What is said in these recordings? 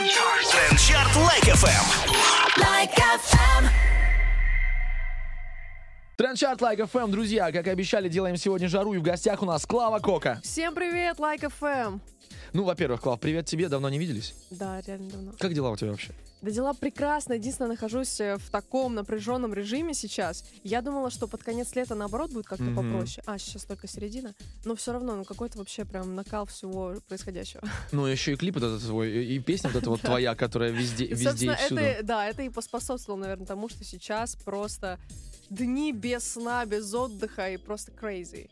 Трендчарт Like FM. Like FM. Трендчарт Like FM, друзья, как и обещали, делаем сегодня жару, и в гостях у нас Клава Кока. Всем привет, Like FM. Ну, во-первых, Клав, привет тебе, давно не виделись. Да, реально давно. Как дела у тебя вообще? Да дела прекрасно. Единственное, нахожусь э, в таком напряженном режиме сейчас. Я думала, что под конец лета, наоборот, будет как-то Мгм. попроще. А, сейчас только середина. Но все равно, ну какой-то вообще прям накал всего происходящего. Ну, еще и клип вот этот твой, и песня вот эта вот твоя, которая везде, везде и всюду. да, это и поспособствовало, наверное, тому, что сейчас просто дни без сна, без отдыха и просто crazy.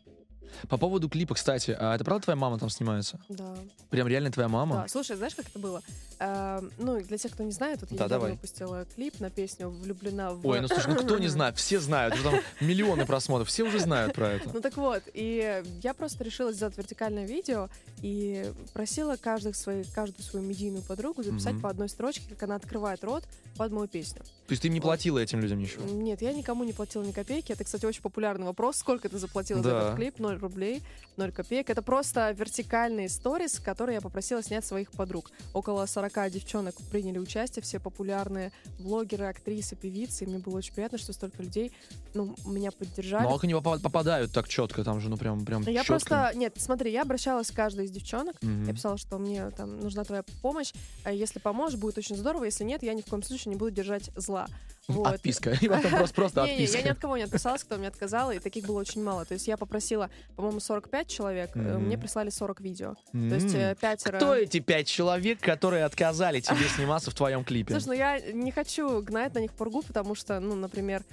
По поводу клипа, кстати, а это правда твоя мама там снимается? Да. Прям реально твоя мама? Да, слушай, знаешь, как это было? Э, ну, для тех, кто не знает, вот Да, я недавно давай. выпустила клип на песню «Влюблена в...» Ой, ну слушай, ну кто не знает, все знают, уже там миллионы просмотров, все уже знают про это. Ну так вот, и я просто решила сделать вертикальное видео и просила каждых своих, каждую свою медийную подругу записать Мгм. по одной строчке, как она открывает рот под мою песню. То есть ты им не платила этим людям ничего? Нет, я никому не платила ни копейки. Это, кстати, очень популярный вопрос. Сколько ты заплатила за Да. этот клип? Ноль рублей, ноль копеек. Это просто вертикальные сторис, которые я попросила снять своих подруг. Около 40 девчонок приняли участие, все популярные блогеры, актрисы, певицы. И мне было очень приятно, что столько людей ну, меня поддержали. Но они попа- попадают так четко, там же, ну прям, прям Я чётко. просто, нет, смотри, я обращалась к каждой из девчонок, Мгм. я писала, что мне там нужна твоя помощь, а если поможешь, будет очень здорово, если нет, я ни в коем случае не буду держать зла. Вот. Отписка. И потом просто, просто я отписка. ни от кого не отписалась, кто мне отказал, и таких было очень мало. То есть я попросила, по-моему, 45 человек, Мгм. мне прислали 40 видео. То есть э, пятеро... Кто эти пять человек, которые отказали тебе сниматься в твоем клипе? Слушай, ну я не хочу гнать на них пургу, потому что, ну, например,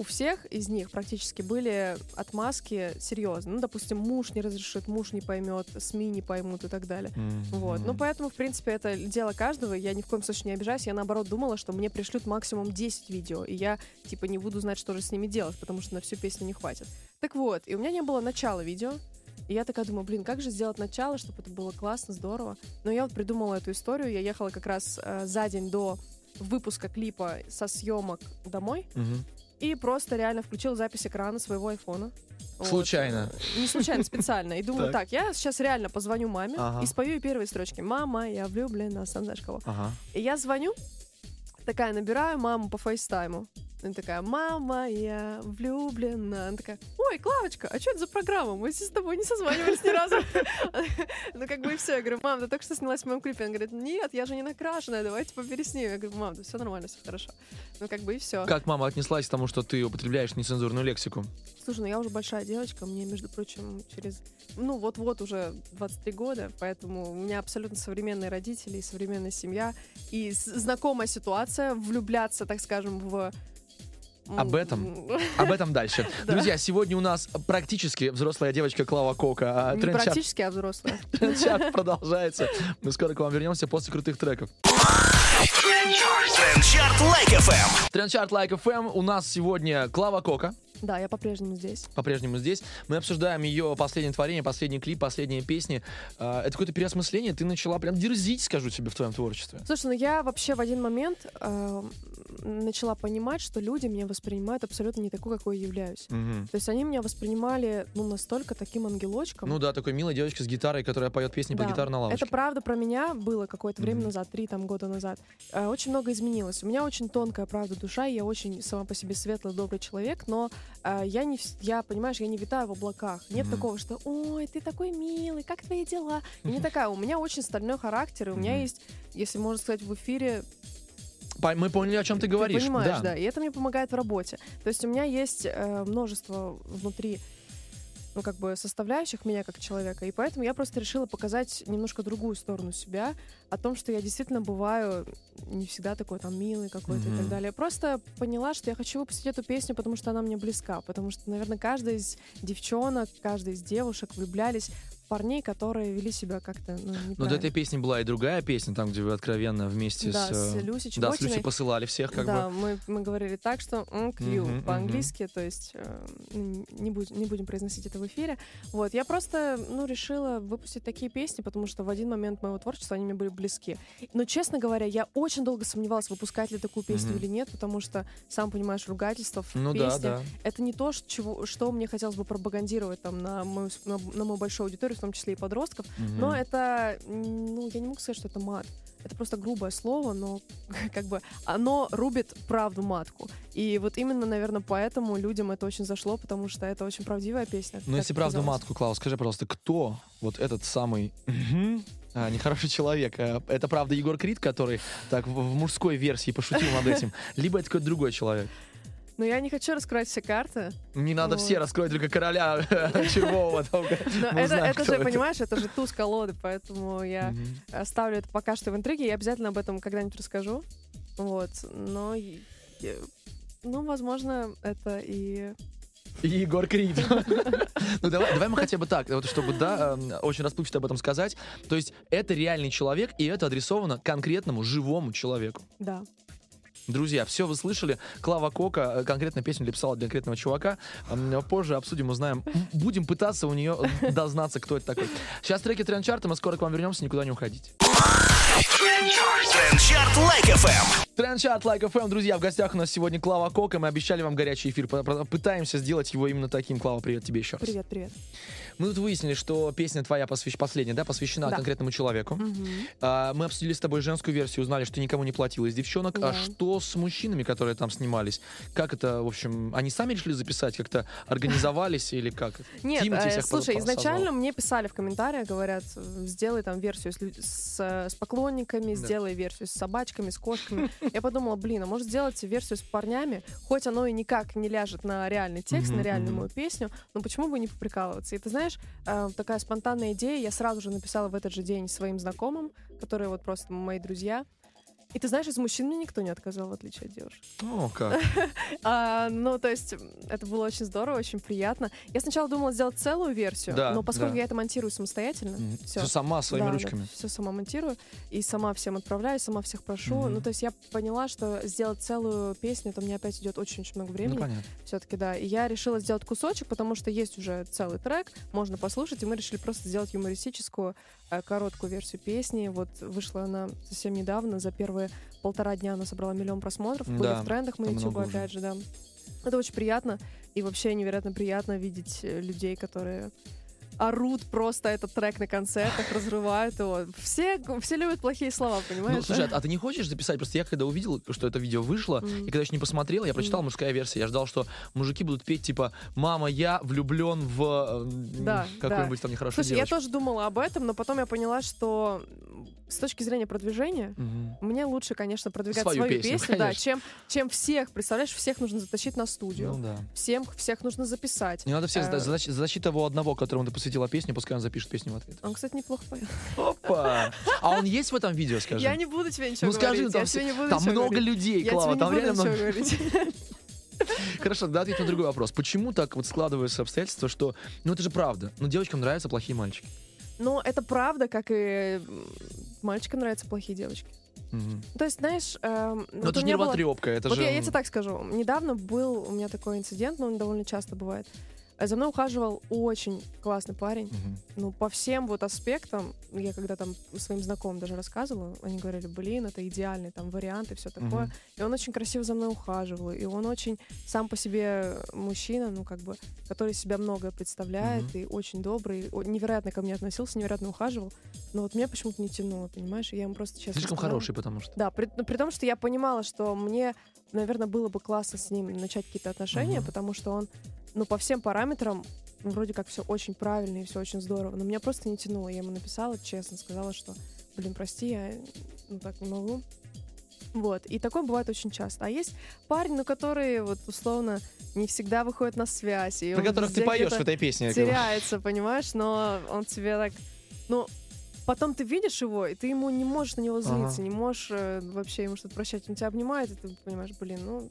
у всех из них практически были отмазки серьезные. Ну, допустим, муж не разрешит, муж не поймет, СМИ не поймут и так далее. Мгм. Вот. Ну, поэтому, в принципе, это дело каждого. Я ни в коем случае не обижаюсь. Я, наоборот, думала, что мне пришлют максимум 10 видео, и я, типа, не буду знать, что же с ними делать, потому что на всю песню не хватит. Так вот, и у меня не было начала видео, и я такая думаю, блин, как же сделать начало, чтобы это было классно, здорово. Но я вот придумала эту историю. Я ехала как раз э, за день до выпуска клипа со съемок домой Мгм. и просто реально включила запись экрана своего айфона. Вот. Случайно. Не случайно, специально. И думаю, Так. так, я сейчас реально позвоню маме Ага. и спою ей первые строчки. Мама, я влюблена, сам знаешь кого. Ага. И я звоню, такая, набираю маму по фейстайму. Она такая, мама, я влюблена. Она такая, ой, Клавочка, а что это за программа? Мы с тобой не созванивались ни разу. Ну, как бы и все. Я говорю, мам, ты только что снялась в моем клипе. Она говорит, нет, я же не накрашенная, давайте попересним. Я говорю, мам, да все нормально, все хорошо. Ну, как бы и все. Как мама отнеслась к тому, что ты употребляешь нецензурную лексику? Слушай, ну я уже большая девочка, мне, между прочим, через, ну вот-вот уже 23 года, поэтому у меня абсолютно современные родители и современная семья, и знакомая ситуация влюбляться, так скажем, в... Об этом? Об этом дальше. Да. Друзья, сегодня у нас практически взрослая девочка Клава Кока. а Не практически, а взрослая. трендчарт продолжается. Мы скоро к вам вернемся после крутых треков. Трендчарт Like FM. Трендчарт Like FM. У нас сегодня Клава Кока. Да, я по-прежнему здесь. По-прежнему здесь. Мы обсуждаем ее последнее творение, последний клип, последние песни. А, Это какое-то переосмысление. Ты начала прям дерзить, скажу тебе, в твоем творчестве. Слушай, ну я вообще в один момент э, начала понимать, что люди меня воспринимают абсолютно не такой, какой я являюсь. Мгм. То есть они меня воспринимали, ну, настолько таким ангелочком. Ну да, такой милая девочка с гитарой, которая поет песни по Да. гитарной лавочке. Это правда про меня было какое-то время Мгм. назад, три там года назад. Э, Очень много изменилось. У меня очень тонкая, правда, душа, и я очень сама по себе светлый, добрый человек, но э, я не, я, понимаешь, я не витаю в облаках. Нет Мгм. такого, что, ой, ты такой милый, как твои дела? Я не такая. У меня очень стальной характер, и у меня есть, если можно сказать, в эфире По- Мы поняли, о чем ты говоришь. ты понимаешь, да. да. И это мне помогает в работе. То есть у меня есть э, множество внутри ну, как бы составляющих меня как человека, и поэтому я просто решила показать немножко другую сторону себя, о том, что я действительно бываю не всегда такой там милый какой-то и Мгм. так далее. Я просто поняла, что я хочу выпустить эту песню, потому что она мне близка, потому что, наверное, каждая из девчонок, каждая из девушек влюблялись парней, которые вели себя как-то ну, Но до этой песни была и другая песня, там, где вы откровенно вместе Да, с... с э, Люсей Да, с. Люси посылали всех, как да, бы. мы, мы говорили так, что Q Мгм, по-английски, то есть э, не, будь- не будем произносить это в эфире. Вот, я просто, ну, решила выпустить такие песни, потому что в один момент моего творчества они мне были близки. Но, честно говоря, я очень долго сомневалась, выпускать ли такую песню Мгм. или нет, потому что, сам понимаешь, ругательство в Ну да, песне да. это не то, ш- чего, что мне хотелось бы пропагандировать там на мою, на, на мою большую аудиторию, в том числе и подростков. Мгм. Но это, ну, я не могу сказать, что это мат. Это просто грубое слово, но как бы оно рубит правду матку. И вот именно, наверное, поэтому людям это очень зашло, потому что это очень правдивая песня. Ну, если правду матку, Клаус, скажи, пожалуйста, кто вот этот самый а, нехороший человек? А, Это правда Егор Крид, который так в мужской версии пошутил над этим? Либо это какой-то другой человек? Но я не хочу раскрывать все карты. Не надо Вот. все раскроить, только короля червового. это, же, понимаешь, это же туз колоды, поэтому я оставлю это пока что в интриге. Я обязательно об этом когда-нибудь расскажу. Вот. Но, ну, возможно, это и... И Егор Крид. Ну давай, давай мы хотя бы так, вот чтобы, да, эм, очень расплывчато об этом сказать. То есть это реальный человек, и это адресовано конкретному живому человеку. Да. Друзья, все вы слышали. Клава Кока э, конкретно песню написала для конкретного чувака. Позже обсудим, узнаем. Будем пытаться у нее э, дознаться, кто это такой. Сейчас треки тренд-чарта, мы скоро к вам вернемся, никуда не уходите. Трендчарт Like FM. Тренд-чарт Like FM, друзья, в гостях у нас сегодня Клава Кока. Мы обещали вам горячий эфир. Пытаемся сделать его именно таким. Клава, привет тебе еще раз. Привет, привет. Мы тут выяснили, что песня твоя посвящ... последняя, да, посвящена Да. конкретному человеку. А, мы обсудили с тобой женскую версию, узнали, что ты никому не платила из девчонок. А Да. что с мужчинами, которые там снимались? Как это, в общем, они сами решили записать, как-то организовались или как? Нет, э, слушай, изначально мне писали в комментариях, говорят, сделай там версию с, с, с поклонниками, Да. сделай версию с собачками, с кошками. Я подумала, блин, а может сделать версию с парнями, хоть оно и никак не ляжет на реальный текст, на реальную мою песню, но почему бы не поприкалываться? И ты знаешь, э, такая спонтанная идея, я сразу же написала в этот же день своим знакомым, которые вот просто мои друзья. И ты знаешь, из мужчин мне никто не отказал, в отличие от девушек. О, как. А, ну, то есть, это было очень здорово, очень приятно. Я сначала думала сделать целую версию, Да, но поскольку да. я это монтирую самостоятельно, все. Все сама своими ручками. все сама монтирую и сама всем отправляю, сама всех прошу. Мгм. Ну, то есть я поняла, что сделать целую песню, это мне опять идет очень-очень много Ну, времени. понятно. все-таки, да. И я решила сделать кусочек, потому что есть уже целый трек, можно послушать, и мы решили просто сделать юмористическую э, короткую версию песни. Вот вышла она совсем недавно, за первые полтора дня она собрала миллион просмотров, были Да, в трендах на YouTube, много уже. опять же, да. Это очень приятно, и вообще невероятно приятно видеть э, людей, которые орут просто этот трек на концертах, разрывают его. Все, все любят плохие слова, понимаешь? Ну, слушай, а ты не хочешь записать? Просто я когда увидел, что это видео вышло, Мгм. и когда еще не посмотрел, я прочитал мужская версия. Я ждал, что мужики будут петь типа «Мама, я влюблен в э, Да, какую-нибудь там нехорошую Слушай, я девочку». тоже думала об этом, но потом я поняла, что с точки зрения продвижения Мгм. мне лучше, конечно, продвигать Свою свою, песню, песню, да, чем, чем всех. Представляешь, всех нужно затащить на студию. Ну да. Всем, всех нужно записать. Не надо всех Э, за, за защиту того одного, которому ты посвятила песню, пускай он запишет песню в ответ. Он, кстати, неплохо поет. Опа! А он есть в этом видео, скажи? Я не буду тебе ничего ну скажи, говорить. там, я все- тебе не буду там много говорить. людей, Клава, там буду реально много. говорить. Хорошо, да, ответь на другой вопрос. Почему так вот складываются обстоятельства, что, ну это же правда, ну девочкам нравятся плохие мальчики. Но это правда, как и мальчикам нравятся плохие девочки. Мгм. То есть, знаешь... эм, Но вот это же меня было- это вот же... я, я тебе так скажу. Недавно был у меня такой инцидент, но он довольно часто бывает. За мной ухаживал очень классный парень. Мгм. Ну, по всем вот аспектам, я когда там своим знакомым даже рассказывала, они говорили, блин, это идеальный там вариант и все такое. Мгм. И он очень красиво за мной ухаживал, и он очень сам по себе мужчина, ну, как бы, который себя многое представляет, Мгм. и очень добрый, невероятно ко мне относился, невероятно ухаживал. Но вот меня почему-то не тянуло, понимаешь? И я ему просто честно Слишком сказала. хороший, потому что. Да, при, ну, при том, что я понимала, что мне, наверное, было бы классно с ним начать какие-то отношения, Мгм. потому что он, ну, по всем параметрам, ну, вроде как все очень правильно и все очень здорово. Но меня просто не тянуло. Я ему написала, честно, сказала, что, блин, прости, я ну, так не могу. Вот. И такое бывает очень часто. А есть парень, ну, который, вот, условно, не всегда выходит на связь. И Про которых ты поешь в этой песне. теряется, понимаешь? Но он тебе так... Ну, потом ты видишь его, и ты ему не можешь на него злиться, Ага. не можешь э, вообще ему что-то прощать. Он тебя обнимает, и ты понимаешь, блин, ну,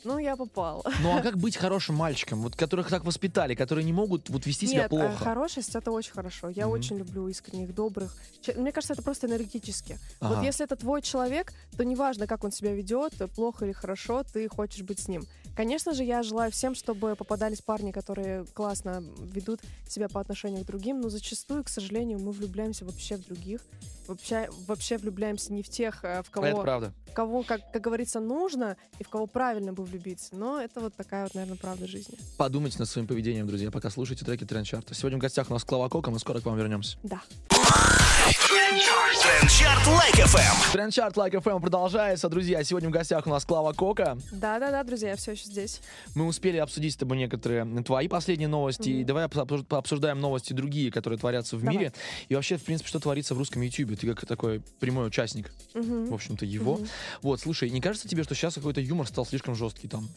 ну я попал. Ну а как быть хорошим мальчиком, вот которых так воспитали, которые не могут вот вести себя Нет, э, плохо? хорошесть это очень хорошо. Я Мгм. очень люблю искренних, добрых. Мне кажется, это просто энергетически. Ага. Вот если это твой человек, то неважно, как он себя ведет, плохо или хорошо, ты хочешь быть с ним. Конечно же, я желаю всем, чтобы попадались парни, которые классно ведут себя по отношению к другим, но зачастую, к сожалению, мы влюбляемся вообще в других. Вообще, вообще влюбляемся не в тех, э, в кого, в кого как, как говорится, нужно, и в кого правильно бы влюбиться. Но это вот такая вот, наверное, правда жизни. Подумайте над своим поведением, друзья, пока слушаете треки Трендчарта. Сегодня в гостях у нас Клава Кока, мы скоро к вам вернемся. Да. Трендчарт Лайк FM. Трендчарт Like FM продолжается, друзья. Сегодня в гостях у нас Клава Кока. Да-да-да, друзья, я все еще здесь. Мы успели обсудить с тобой некоторые твои последние новости. И давай обсу- пообсуждаем новости другие, которые творятся в Давай. мире. И вообще, в принципе, что творится в русском YouTube. Ты как такой прямой участник, Мгм. в общем-то, его. Мгм. Вот, слушай, не кажется тебе, что сейчас какой-то юмор стал слишком жесткий там?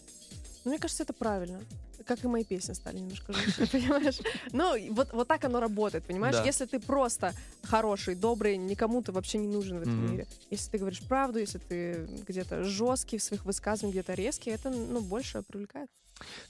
Ну, Мне кажется, это правильно. Как и мои песни стали немножко жестче, понимаешь? Ну, вот, вот так оно работает, понимаешь? Да. Если ты просто хороший, добрый, никому ты вообще не нужен в этом Мгм. мире. Если ты говоришь правду, если ты где-то жесткий в своих высказываниях, где-то резкий, это, ну, больше привлекает.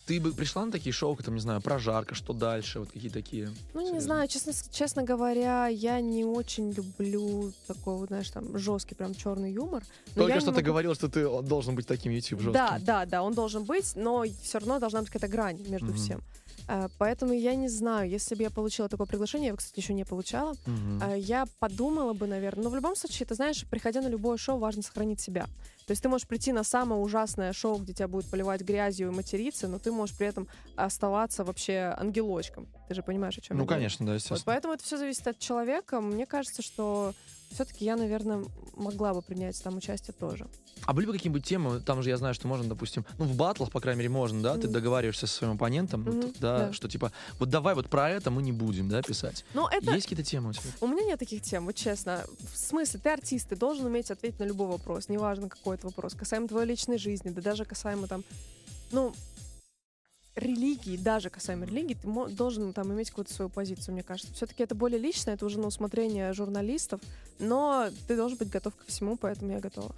Ты бы пришла на такие шоу, как там, не знаю, прожарка, что дальше, вот какие такие. Ну, не Серьезно. знаю, честно, честно говоря, я не очень люблю такой, вот, знаешь, там, жесткий прям черный юмор. Только что не ты могу- говорил, что ты должен быть таким YouTube жестким. Да, да, да, он должен быть, но все равно должна быть какая-то грань между Мгм. всем. А, Поэтому я не знаю, если бы я получила такое приглашение, я, его, кстати, еще не получала, а, я подумала бы, наверное. Но в любом случае, ты знаешь, приходя на любое шоу, важно сохранить себя. То есть ты можешь прийти на самое ужасное шоу, где тебя будут поливать грязью и материться, но ты можешь при этом оставаться вообще ангелочком. Ты же понимаешь, о чем Ну, я говорю. конечно, да, Вот, естественно. поэтому это все зависит от человека. Мне кажется, что все-таки я, наверное, могла бы принять там участие тоже. А были бы какие-нибудь темы, там же я знаю, что можно, допустим, ну, в батлах, по крайней мере, можно, да, ты Мгм. договариваешься со своим оппонентом, вот, Мгм, да, да. что типа, вот давай вот про это мы не будем, да, писать. Но это Есть какие-то темы у тебя? У меня нет таких тем, вот честно. В смысле, ты артист, ты должен уметь ответить на любой вопрос, неважно какой это вопрос, касаемо твоей личной жизни, да даже касаемо там, ну, религии, даже касаемо религии, ты должен там иметь какую-то свою позицию, мне кажется. Все-таки это более личное, это уже на усмотрение журналистов, но ты должен быть готов ко всему, поэтому я готова.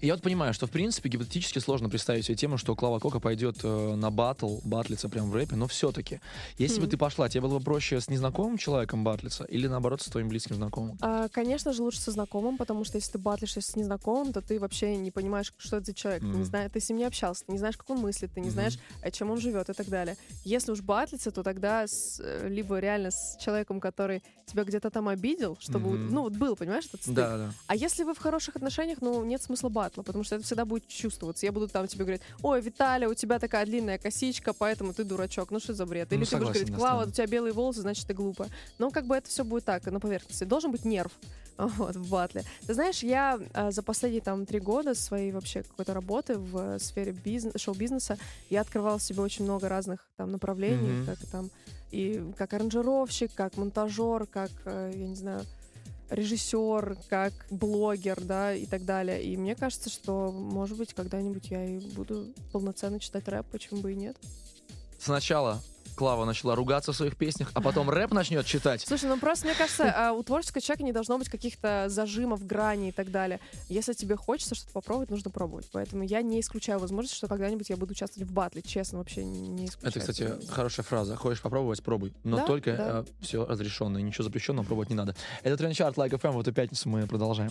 И я вот понимаю, что, в принципе, гипотетически сложно представить себе тему, что Клава Кока пойдет э, на батл, батлиться прям в рэпе, но все-таки, если бы Хм. ты пошла, тебе было бы проще с незнакомым человеком батлиться или, наоборот, с твоим близким знакомым? А, конечно же, лучше со знакомым, потому что если ты батлишься с незнакомым, то ты вообще не понимаешь, что это за человек. Ты, Мгм. не знаешь, ты с ним не общался, ты не знаешь, как он мыслит, ты не знаешь, о чем он живет и так далее. Если уж батлиться, то тогда с, э, либо реально с человеком, который тебя где-то там обидел, чтобы, Мгм. ну вот был, понимаешь, этот стыд. Да, да. А если вы в хороших отношениях, ну нет смысла батла, потому что это всегда будет чувствоваться. Я буду там тебе говорить, ой, Виталий, у тебя такая длинная косичка, поэтому ты дурачок. Ну что за бред? Ну, Или ты будешь согласен, говорить, да, Клава, у тебя белые волосы, значит ты глупая. Но как бы это все будет так, на поверхности. Должен быть нерв вот, в батле. Ты знаешь, я а, за последние там три года своей вообще какой-то работы в э, сфере бизнес, шоу-бизнеса я открывала себе очень много разных там направлений, Мгм. как там и как аранжировщик, как монтажер, как, э, я не знаю, режиссер, как блогер, да, и так далее. И мне кажется, что, может быть, когда-нибудь я и буду полноценно читать рэп, почему бы и нет. Сначала Клава начала ругаться в своих песнях, а потом рэп начнет читать. Слушай, ну просто мне кажется, а, у творческого человека не должно быть каких-то зажимов, граней и так далее. Если тебе хочется что-то попробовать, нужно пробовать. Поэтому я не исключаю возможность, что когда-нибудь я буду участвовать в батле. Честно, вообще не исключаю. Это, кстати, хорошая фраза. Хочешь попробовать, пробуй. Но Да, только да. все разрешенное. Ничего запрещенного пробовать не надо. Это Трендчарт Like FM. В эту пятницу мы продолжаем.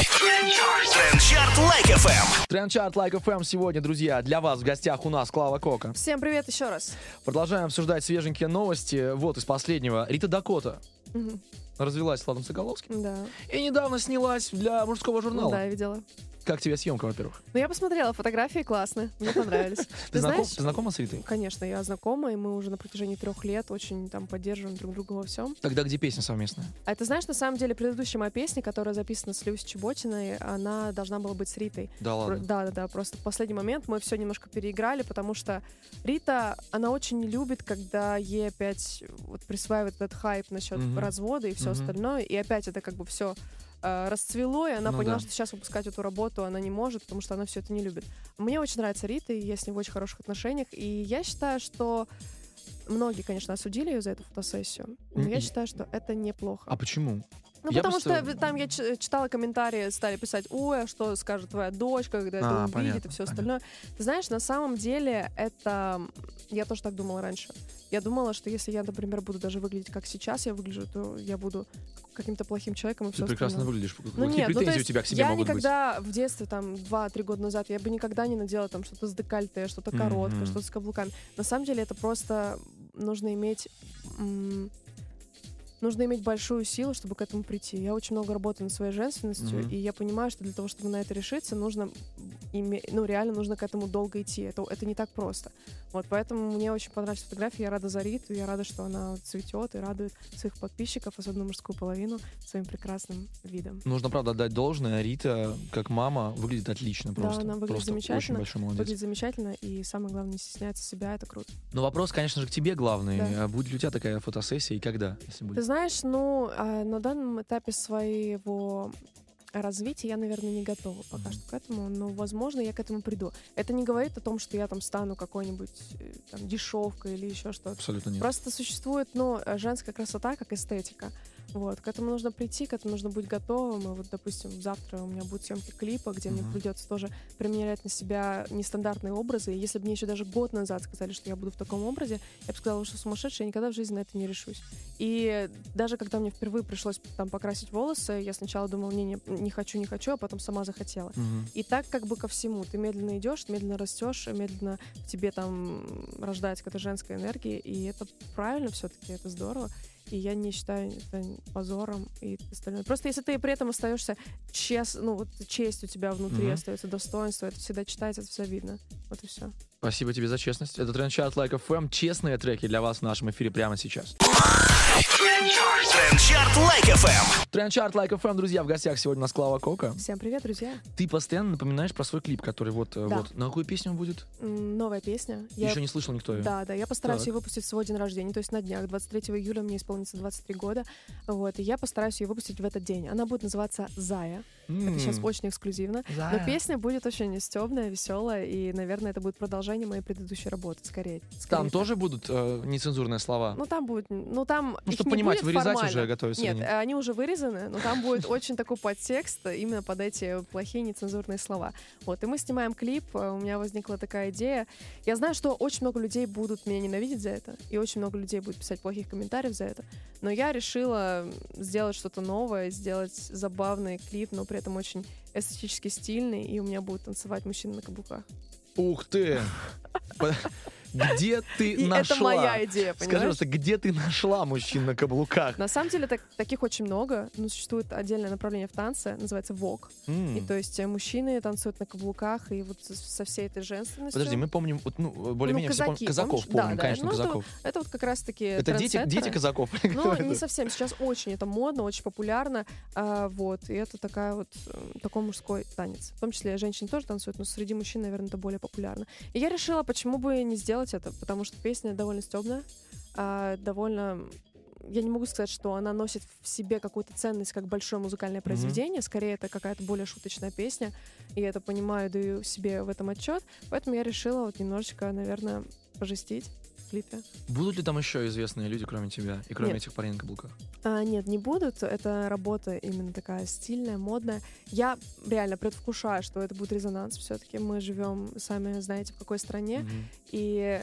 Трендчарт Лайк FM. Трендчарт Like FM сегодня, друзья, для вас в гостях у нас Клава Кока. Всем привет еще раз. Продолжаем обсуждать свеженькие новости. Вот из последнего. Рита Дакота Мгм. Развелась с Владом Соколовским Да. и недавно снялась для мужского журнала. Да, я видела. Как тебе съемка, во-первых? Ну, я посмотрела, фотографии классные, мне понравились. Ты, знаешь, ты знакома с Ритой? Конечно, я знакома, и мы уже на протяжении трех лет очень там поддерживаем друг друга во всем. Тогда где песня совместная? А ты знаешь, на самом деле, предыдущая моя песня, которая записана с Люси Чеботиной, она должна была быть с Ритой. Да ладно. Да, да, да. Просто в последний момент мы все немножко переиграли, потому что Рита, она очень не любит, когда ей опять вот присваивают этот хайп насчет развода и все Мгм. остальное. И опять это как бы все расцвело, и она Ну поняла, да. что сейчас выпускать эту работу она не может, потому что она все это не любит. Мне очень нравится Рита, и я с ней в очень хороших отношениях. И я считаю, что многие, конечно, осудили ее за эту фотосессию, но М, я и- считаю, что это неплохо. А почему? Ну, Я потому просто- что там я читала комментарии, стали писать, ой, а что скажет твоя дочка, когда А, это увидит понятно, и все понятно. остальное. Ты знаешь, на самом деле это... Я тоже так думала раньше. Я думала, что если я, например, буду даже выглядеть как сейчас я выгляжу, то я буду каким-то плохим человеком и Ты все прекрасно остальное. выглядишь. Ну Какие нет, ну, претензии есть у тебя к себе я могут быть? никогда в детстве, там, 2-3 года назад, я бы никогда не надела там что-то с декольте, что-то короткое, Мгм. что-то с каблуками. На самом деле это просто нужно иметь... Нужно иметь большую силу, чтобы к этому прийти. Я очень много работаю над своей женственностью, Мгм. и я понимаю, что для того, чтобы на это решиться, нужно име- ну, реально нужно к этому долго идти. Это, это не так просто. Вот, поэтому мне очень понравилась фотография. Я рада за Риту, я рада, что она цветет и радует своих подписчиков, особенно мужскую половину, своим прекрасным видом. Нужно, правда, отдать должное. Рита, как мама, выглядит отлично Да, просто. она выглядит Просто Очень замечательно, большой молодец. Выглядит замечательно, и самое главное, не стесняется себя, это круто. Но вопрос, конечно же, к тебе главный. Да. А Будет ли у тебя такая фотосессия и когда, если Ты будет? Знаешь, ну, а, на данном этапе своего развития я, наверное, не готова пока что к этому, но, возможно, я к этому приду. Это не говорит о том, что я там стану какой-нибудь э, там дешевкой или еще что-то. Абсолютно нет. Просто существует, ну, женская красота как эстетика. Вот, к этому нужно прийти, к этому нужно быть готовым. И вот, допустим, завтра у меня будут съемки клипа, где мне Мгм. придется тоже примерять на себя нестандартные образы. И если бы мне еще даже год назад сказали, что я буду в таком образе, я бы сказала, что сумасшедшая, я никогда в жизни на это не решусь. И даже когда мне впервые пришлось там покрасить волосы, я сначала думала, не, не, не хочу, не хочу, а потом сама захотела. Мгм. И так как бы ко всему. Ты медленно идешь, медленно растешь, медленно в тебе там рождается какая-то женская энергия, и это правильно все-таки, это здорово. И я не считаю это позором и остальное. Просто если ты при этом остаешься чест, ну вот честь у тебя внутри Мгм. остается достоинство, это всегда читается, это все видно. Вот и все. Спасибо тебе за честность. Это Трендчарт Like FM. Честные треки для вас в нашем эфире прямо сейчас. Трендчарт Like FM. Трендчарт Like FM, друзья, в гостях сегодня у нас Клава Кока. Всем привет, друзья. Ты постоянно напоминаешь про свой клип, который вот... э, Да. вот. На какую песню он будет? Новая песня. Я- Еще не слышал никто ее. Да, да, я постараюсь Так. ее выпустить в свой день рождения, то есть на днях, 23 июля мне исполнится 23 года, вот, и я постараюсь ее выпустить в этот день. Она будет называться «Зая», это сейчас очень эксклюзивно, Зая. но песня будет очень стебная, веселая, и, наверное, это будет продолжение моей предыдущей работы, скорее. скорее Там так. тоже будут э, нецензурные слова? Ну, там будет, ну, там Ну, их чтобы не будет вырезать формально. уже готовятся Нет, они. э, они уже вырезаны, но там будет очень такой подтекст именно под эти плохие нецензурные слова. Вот, и мы снимаем клип, э, у меня возникла такая идея. Я знаю, что очень много людей будут меня ненавидеть за это, и очень много людей будет писать плохих комментариев за это, но я решила сделать что-то новое, сделать забавный клип, но при этом очень эстетически стильный, и у меня будут танцевать мужчины на каблуках. Ух ты! Где ты И нашла? это моя идея, Скажи, понимаешь? пожалуйста, где ты нашла мужчин на каблуках? На самом деле так- таких очень много, но существует отдельное направление в танце, называется вок. М. И то есть э, мужчины танцуют на каблуках, и вот со всей этой женственностью. Подожди, мы помним, вот, ну, более-менее все помним. казаки, Казаков помнишь? Да, помним, да. конечно, Ну, это казаков. Это вот как раз-таки Это дети, дети казаков? Ну, это? не совсем. Сейчас очень это модно, очень популярно. а, вот. И это такая вот э, такой мужской танец. В том числе женщины тоже танцуют, но среди мужчин, наверное, это более популярно. И я решила, почему бы не сделать это, потому что песня довольно стебная, а, довольно я не могу сказать, что она носит в себе какую-то ценность как большое музыкальное произведение. Скорее, это какая-то более шуточная песня. И я это понимаю, даю себе в этом отчет. Поэтому я решила вот немножечко, наверное, пожестить клипе. Будут ли там еще известные люди, кроме тебя, и кроме Нет. этих парней на каблуках? А, нет, не будут. Это работа именно такая стильная, модная. Я реально предвкушаю, что это будет резонанс. Все-таки мы живем, сами знаете, в какой стране. Мгм. И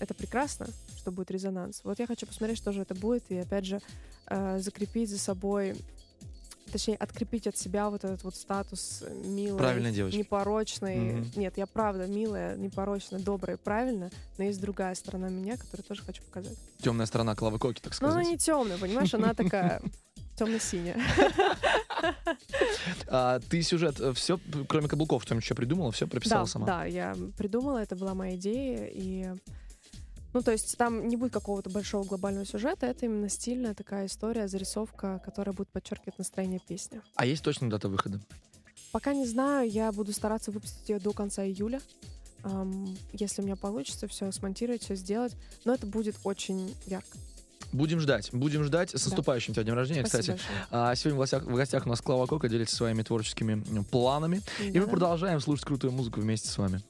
это прекрасно, что будет резонанс. Вот я хочу посмотреть, что же это будет. И опять же, э, закрепить за собой точнее, открепить от себя вот этот вот статус э, милой, Правильной девочки. непорочной. Мгм. Нет, я правда милая, непорочная, добрая, правильная, но есть другая сторона меня, которую тоже хочу показать. Темная сторона Клавы Коки, так Но она сказать. не темная, понимаешь, она такая темно-синяя. А, ты сюжет все, кроме каблуков, что-нибудь еще придумала, все прописала Да, сама? да, я придумала, это была моя идея, и ну, то есть там не будет какого-то большого глобального сюжета, это именно стильная такая история, зарисовка, которая будет подчеркивать настроение песни. А есть точно дата выхода? Пока не знаю, я буду стараться выпустить ее до конца июля. Если у меня получится все смонтировать, все сделать, но это будет очень ярко. Будем ждать, будем ждать. С наступающим тебя днем рождения, Спасибо кстати. большое. А, сегодня в гостях, в гостях у нас Клава Кока делится своими творческими планами. И мы Да. продолжаем слушать крутую музыку вместе с вами.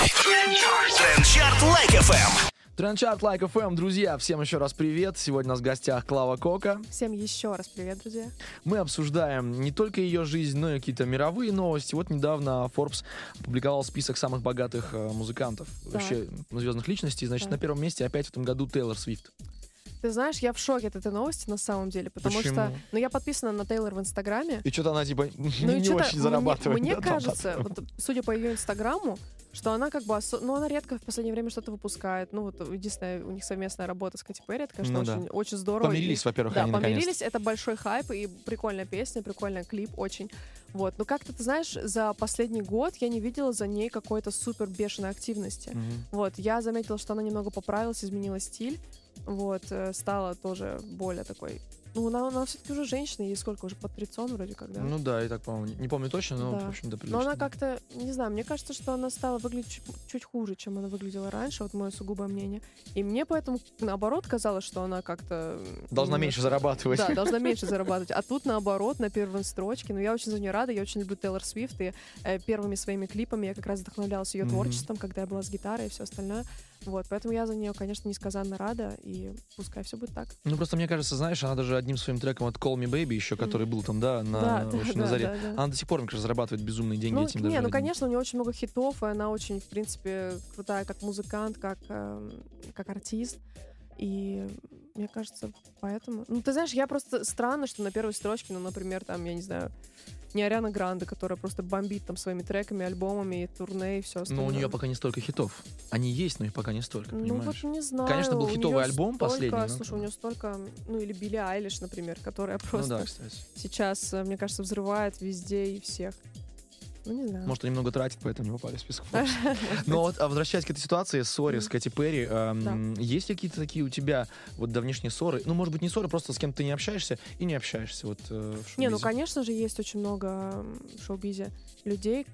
Trendchart Like FM. Trendchart Like FM, друзья, всем еще раз привет. Сегодня у нас в гостях Клава Кока. Всем еще раз привет, друзья. Мы обсуждаем не только ее жизнь, но и какие-то мировые новости. Вот недавно Forbes опубликовал список самых богатых э, музыкантов, Да. вообще звездных личностей. Значит, Да. на первом месте опять в этом году Тейлор Свифт. Ты знаешь, я в шоке от этой новости на самом деле, потому Почему? что, ну, я подписана на Тейлор в Инстаграме. И что-то она типа Ну, не очень мне- зарабатывает. Мне, да, кажется, да. вот, судя по ее Инстаграму, что она как бы, осо- ну, она редко в последнее время что-то выпускает. Ну, вот единственная у них совместная работа с Кэти Перри, это, конечно, Ну да. очень, очень здорово. И- Помирились, во-первых, Да, они помирились, это большой хайп и прикольная песня, прикольный клип, очень. Вот, но как-то, ты знаешь, за последний год я не видела за ней какой-то супер бешеной активности. Мгм. Вот, я заметила, что она немного поправилась, изменила стиль, вот, э, стала тоже более такой... Ну, она, она все-таки уже женщина, ей сколько, уже под 30 вроде как, да? Ну да, и так, по-моему, не помню точно, но, Да. в общем, да, Но она как-то, не знаю, мне кажется, что она стала выглядеть чуть, чуть хуже, чем она выглядела раньше, вот мое сугубое мнение. И мне поэтому, наоборот, казалось, что она как-то... Должна немножко- меньше зарабатывать. Да, должна меньше зарабатывать. А тут, наоборот, на первой строчке. Но я очень за нее рада, я очень люблю Тейлор Свифт, и э, первыми своими клипами я как раз вдохновлялась ее Мгм. творчеством, когда я была с гитарой и все остальное. Вот, поэтому я за нее, конечно, несказанно рада, и пускай все будет так. Ну, просто мне кажется, знаешь, она даже одним своим треком от Call Me Baby еще, который был там, да, на, Да, да, на заре. да, да. Она до сих пор, мне кажется, зарабатывает безумные деньги Ну, этим не, даже ну, одним. конечно, у нее очень много хитов, и она очень, в принципе, крутая как музыкант, как, эм, как артист. И мне кажется, поэтому... Ну, ты знаешь, я просто... Странно, что на первой строчке, ну, например, там, я не знаю, не Ариана Гранде, которая просто бомбит там своими треками, альбомами, и турне и все Но остальное. у нее пока не столько хитов. Они есть, но их пока не столько, Ну понимаешь? вот не знаю. Конечно, был хитовый альбом столько- последний, но Слушай, у нее столько... Ну или Билли Айлиш, например, которая ну просто да, кстати. сейчас, э, мне кажется, взрывает везде и всех. Ну не знаю. Может, они много тратят, поэтому не попали в список. Но вот, а возвращаясь к этой ситуации, ссоре с. Кэти Перри, эм, есть ли какие-то такие у тебя вот давнишние ссоры? Ну, может быть, не ссоры, просто с кем ты не общаешься и не общаешься вот э, Не, ну, конечно же, есть очень много в шоу-бизе людей,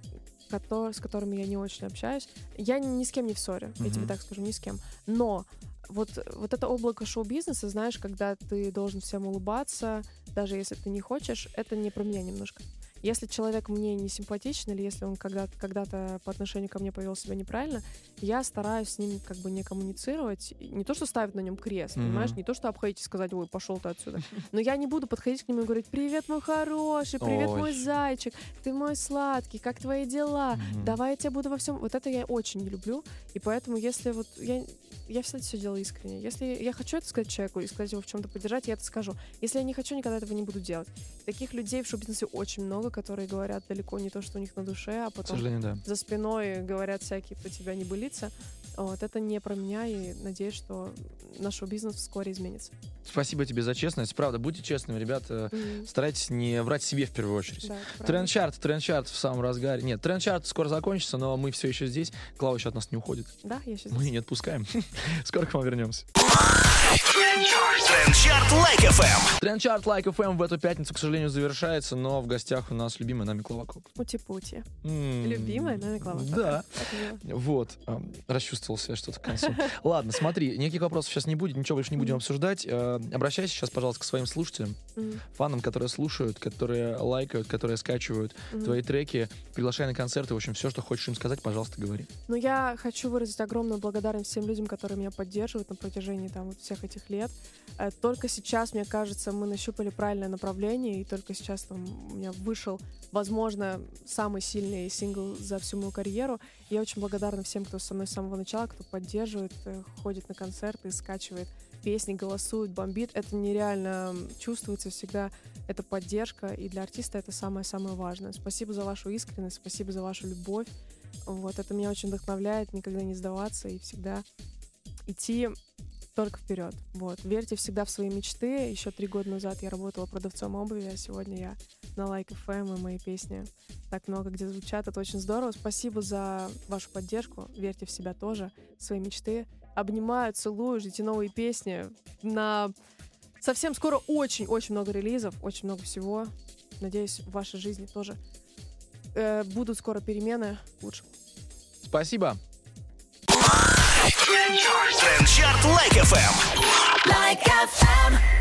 с которыми я не очень общаюсь. Я ни, с кем не в ссоре, я тебе так скажу, ни с кем. Но вот, вот это облако шоу-бизнеса, знаешь, когда ты должен всем улыбаться, даже если ты не хочешь, это не про меня немножко. Если человек мне не симпатичен, или если он когда- когда-то по отношению ко мне повел себя неправильно, я стараюсь с ним как бы не коммуницировать. Не то, что ставить на нем крест, Мгм. понимаешь? Не то, что обходить и сказать, ой, пошел ты отсюда. Но я не буду подходить к нему и говорить, привет, мой хороший, привет, Ой. мой зайчик, ты мой сладкий, как твои дела? Мгм. Давай я тебя буду во всем. Вот это я очень не люблю. И поэтому, если вот я, я всегда все делаю искренне. Если я хочу это сказать человеку и сказать его в чем-то поддержать, я это скажу. Если я не хочу, никогда этого не буду делать. Таких людей в шоу-бизнесе очень много, которые говорят далеко не то, что у них на душе, а потом да. за спиной говорят всякие про тебя небылицы. Вот это не про меня, и надеюсь, что наш шоу-бизнес вскоре изменится. Спасибо тебе за честность. Правда, будьте честными, ребята. М, Старайтесь не врать себе в первую очередь. да. Трендчарт, трендчарт в самом разгаре. Нет, трендчарт скоро закончится, но мы все еще здесь. Клава еще от нас не уходит. Да, я сейчас... Мы ее не отпускаем. Скоро к вам вернемся. Trendchart Like FM. Trendchart Like FM в эту пятницу, к сожалению, завершается, но в гостях у нас любимая нами Клава Кока. Пути-пути. Любимая нами Клава Кока. Да. Вот, ам, расчувствовал себя что-то к концу. Ладно, смотри, никаких вопросов сейчас не будет, ничего больше не будем обсуждать. Э, Обращайся сейчас, пожалуйста, к своим слушателям, фанам, которые слушают, которые лайкают, которые скачивают твои треки, приглашай на концерты, в общем, все, что хочешь им сказать, пожалуйста, говори. Ну, я хочу выразить огромную благодарность всем людям, которые меня поддерживают на протяжении там вот всех этих лет. Э, Только сейчас, мне кажется, мы нащупали правильное направление, и только сейчас там у меня вышел, возможно, самый сильный сингл за всю мою карьеру. Я очень благодарна всем, кто со мной с самого начала, кто поддерживает, э, ходит на концерты, скачивает песни, голосует, бомбит. Это нереально чувствуется всегда, эта поддержка, и для артиста это самое-самое важное. Спасибо за вашу искренность, спасибо за вашу любовь. Вот, это меня очень вдохновляет, никогда не сдаваться и всегда идти только вперед. Вот. Верьте всегда в свои мечты. Еще три года назад я работала продавцом обуви, а сегодня я на Like FM, и мои песни так много где звучат. Это очень здорово. Спасибо за вашу поддержку. Верьте в себя тоже, в свои мечты. Обнимаю, целую, ждите новые песни. На совсем скоро очень-очень много релизов, очень много всего. Надеюсь, в вашей жизни тоже э, будут скоро перемены к лучшему. Спасибо. Трендчарт Лайк FM. Like FM.